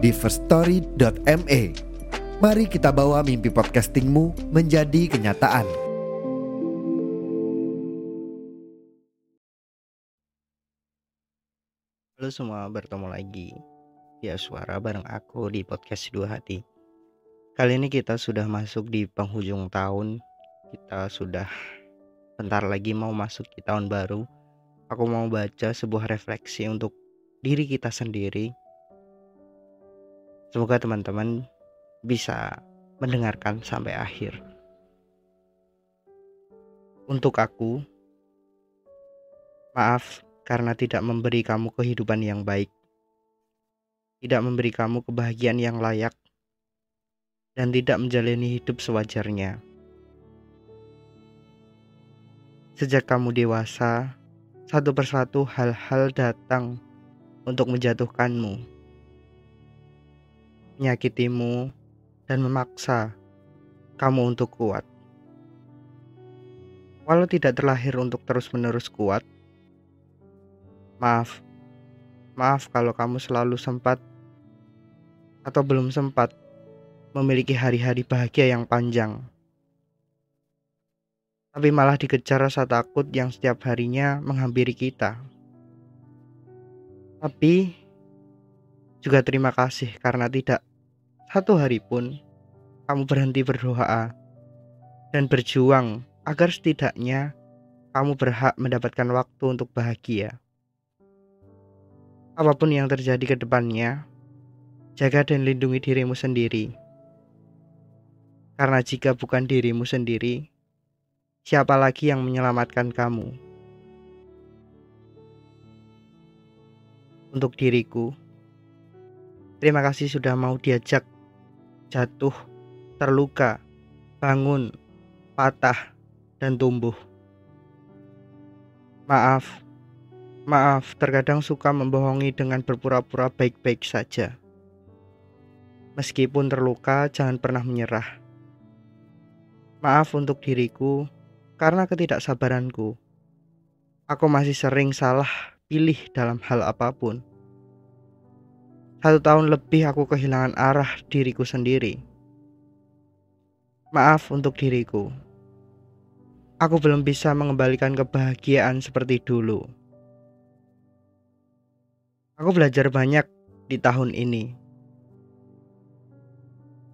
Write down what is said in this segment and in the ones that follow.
di firststory.me. Mari kita bawa mimpi podcastingmu menjadi kenyataan. Halo semua, bertemu lagi ya suara bareng aku di podcast Dua Hati. Kali ini kita sudah masuk di penghujung tahun. Kita sudah bentar lagi mau masuk di tahun baru. Aku mau baca sebuah refleksi untuk diri kita sendiri. Semoga teman-teman bisa mendengarkan sampai akhir. Untuk aku, maaf karena tidak memberi kamu kehidupan yang baik, tidak memberi kamu kebahagiaan yang layak, dan tidak menjalani hidup sewajarnya. Sejak kamu dewasa, satu persatu hal-hal datang untuk menjatuhkanmu, menyakitimu, dan memaksa kamu untuk kuat. Walau tidak terlahir untuk terus-menerus kuat, maaf, maaf kalau kamu selalu sempat atau belum sempat memiliki hari-hari bahagia yang panjang. Tapi malah dikejar rasa takut yang setiap harinya menghampiri kita. Tapi juga terima kasih karena tidak satu hari pun kamu berhenti berdoa dan berjuang agar setidaknya kamu berhak mendapatkan waktu untuk bahagia. Apa pun yang terjadi ke depannya, jaga dan lindungi dirimu sendiri. Karena jika bukan dirimu sendiri, siapa lagi yang menyelamatkan kamu? Untuk diriku, terima kasih sudah mau diajak jatuh, terluka, bangun, patah, dan tumbuh. Maaf, maaf, terkadang suka membohongi dengan berpura-pura baik-baik saja. Meskipun terluka, jangan pernah menyerah. Maaf untuk diriku karena ketidaksabaranku. Aku masih sering salah pilih dalam hal apa pun. Satu tahun lebih aku kehilangan arah diriku sendiri. Maaf untuk diriku aku belum bisa mengembalikan kebahagiaan seperti dulu. Aku belajar banyak di tahun ini.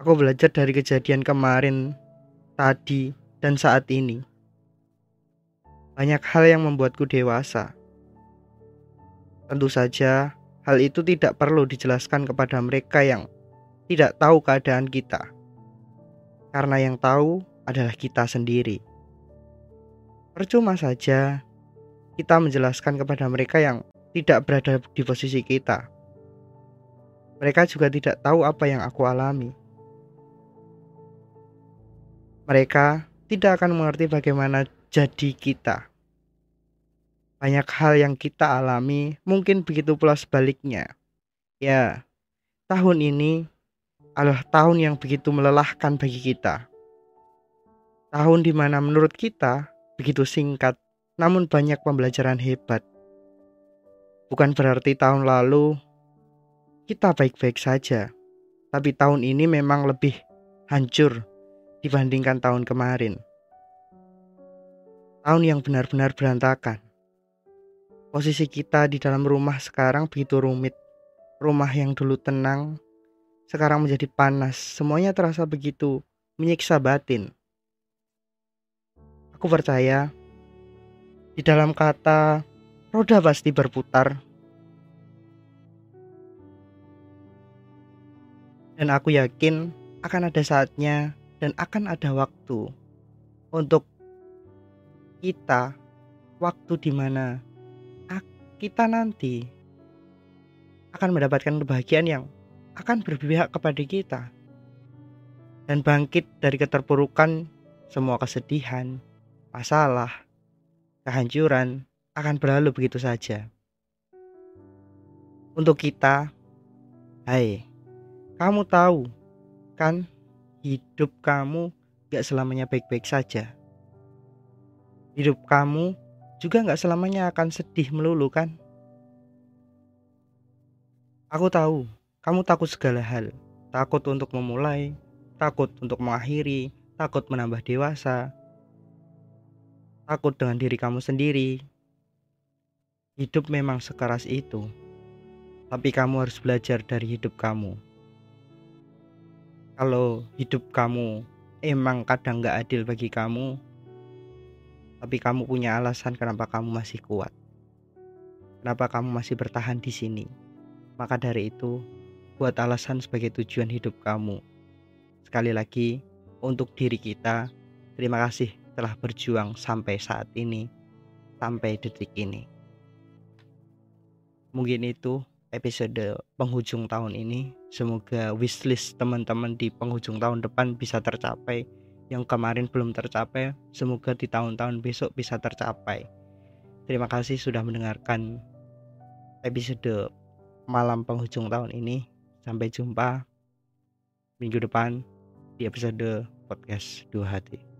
Aku belajar dari kejadian kemarin, tadi, dan saat ini. Banyak hal yang membuatku dewasa. Tentu saja, hal itu tidak perlu dijelaskan kepada mereka yang tidak tahu keadaan kita, karena yang tahu adalah kita sendiri. Percuma saja kita menjelaskan kepada mereka yang tidak berada di posisi kita. Mereka juga tidak tahu apa yang aku alami. Mereka tidak akan mengerti bagaimana jadi kita. Banyak hal yang kita alami, mungkin begitu pula sebaliknya. Ya, tahun ini adalah tahun yang begitu melelahkan bagi kita. Tahun di mana menurut kita begitu singkat, namun banyak pembelajaran hebat. Bukan berarti tahun lalu kita baik-baik saja, tapi tahun ini memang lebih hancur dibandingkan tahun kemarin. Tahun yang benar-benar berantakan. Posisi kita di dalam rumah sekarang begitu rumit. Rumah yang dulu tenang sekarang menjadi panas. Semuanya terasa begitu menyiksa batin. Aku percaya di dalam kata roda pasti berputar. Dan aku yakin akan ada saatnya dan akan ada waktu untuk kita waktu di mana kita nanti akan mendapatkan kebahagiaan yang akan berpihak kepada kita dan bangkit dari keterpurukan semua kesedihan, masalah, kehancuran akan berlalu begitu saja. Untuk kita, hai, kamu tahu kan hidup kamu gak selamanya baik-baik saja. Hidup kamu juga gak selamanya akan sedih melulu kan? Aku tahu kamu takut segala hal, takut untuk memulai, takut untuk mengakhiri, takut menambah dewasa, takut dengan diri kamu sendiri. Hidup memang sekeras itu, tapi kamu harus belajar dari hidup kamu. Kalau hidup kamu emang kadang gak adil bagi kamu, tapi kamu punya alasan kenapa kamu masih kuat, kenapa kamu masih bertahan di sini. Maka dari itu, buat alasan sebagai tujuan hidup kamu. Sekali lagi, untuk diri kita, terima kasih telah berjuang sampai saat ini, sampai detik ini. Mungkin itu episode penghujung tahun ini. Semoga wishlist teman-teman di penghujung tahun depan bisa tercapai. Yang kemarin belum tercapai, semoga di tahun-tahun besok bisa tercapai. Terima kasih sudah mendengarkan episode malam penghujung tahun ini. Sampai jumpa minggu depan di episode podcast Dua Hati.